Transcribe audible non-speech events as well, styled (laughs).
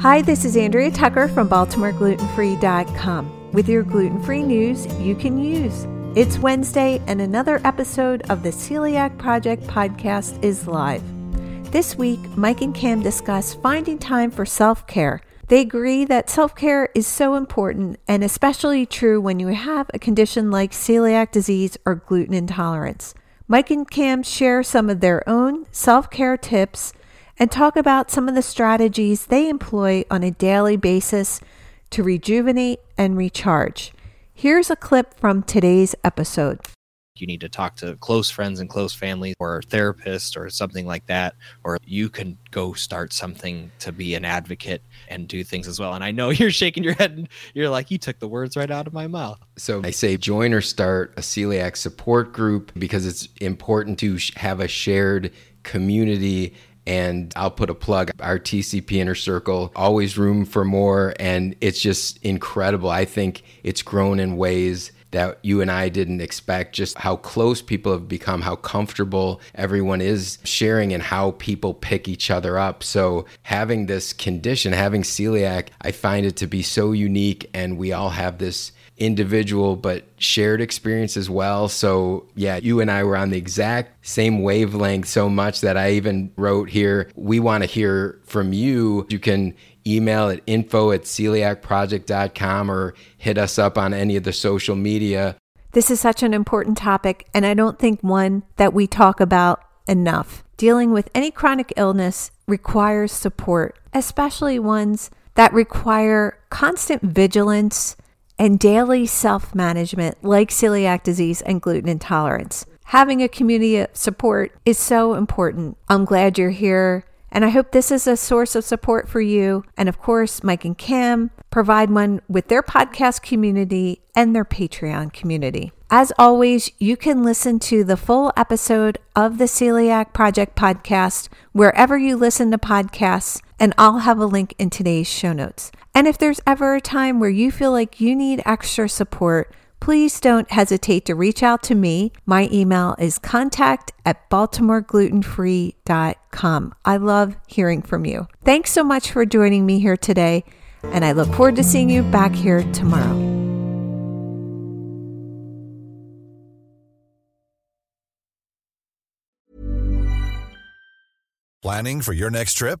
Hi, this is Andrea Tucker from BaltimoreGlutenFree.com with your gluten free news you can use. It's Wednesday, and another episode of the Celiac Project podcast is live. This week, Mike and Cam discuss finding time for self care. They agree that self care is so important and especially true when you have a condition like celiac disease or gluten intolerance. Mike and Cam share some of their own self care tips and talk about some of the strategies they employ on a daily basis to rejuvenate and recharge. Here's a clip from today's episode. You need to talk to close friends and close family or a therapist or something like that. Or you can go start something to be an advocate and do things as well. And I know (laughs) you're shaking your head and you're like, you took the words right out of my mouth. So I say join or start a celiac support group because it's important to have a shared community and I'll put a plug our TCP inner circle always room for more. And it's just incredible. I think it's grown in ways that you and I didn't expect. Just how close people have become how comfortable everyone is sharing and how people pick each other up. So having this condition having celiac I find it to be so unique. And we all have this individual but shared experience as well. So, yeah, you and I were on the exact same wavelength so much that I even wrote here, we want to hear from you. You can email at info at celiacproject.com or hit us up on any of the social media. This is such an important topic, and I don't think one that we talk about enough. Dealing with any chronic illness requires support, especially ones that require constant vigilance and daily self management like celiac disease and gluten intolerance. Having a community of support is so important. I'm glad you're here. And I hope this is a source of support for you. And of course, Mike and Cam provide one with their podcast community and their Patreon community. As always, you can listen to the full episode of the Celiac Project podcast wherever you listen to podcasts, and I'll have a link in today's show notes. And if there's ever a time where you feel like you need extra support, please don't hesitate to reach out to me. My email is contact at baltimoreglutenfree.com. I love hearing from you. Thanks so much for joining me here today, and I look forward to seeing you back here tomorrow. Planning for your next trip?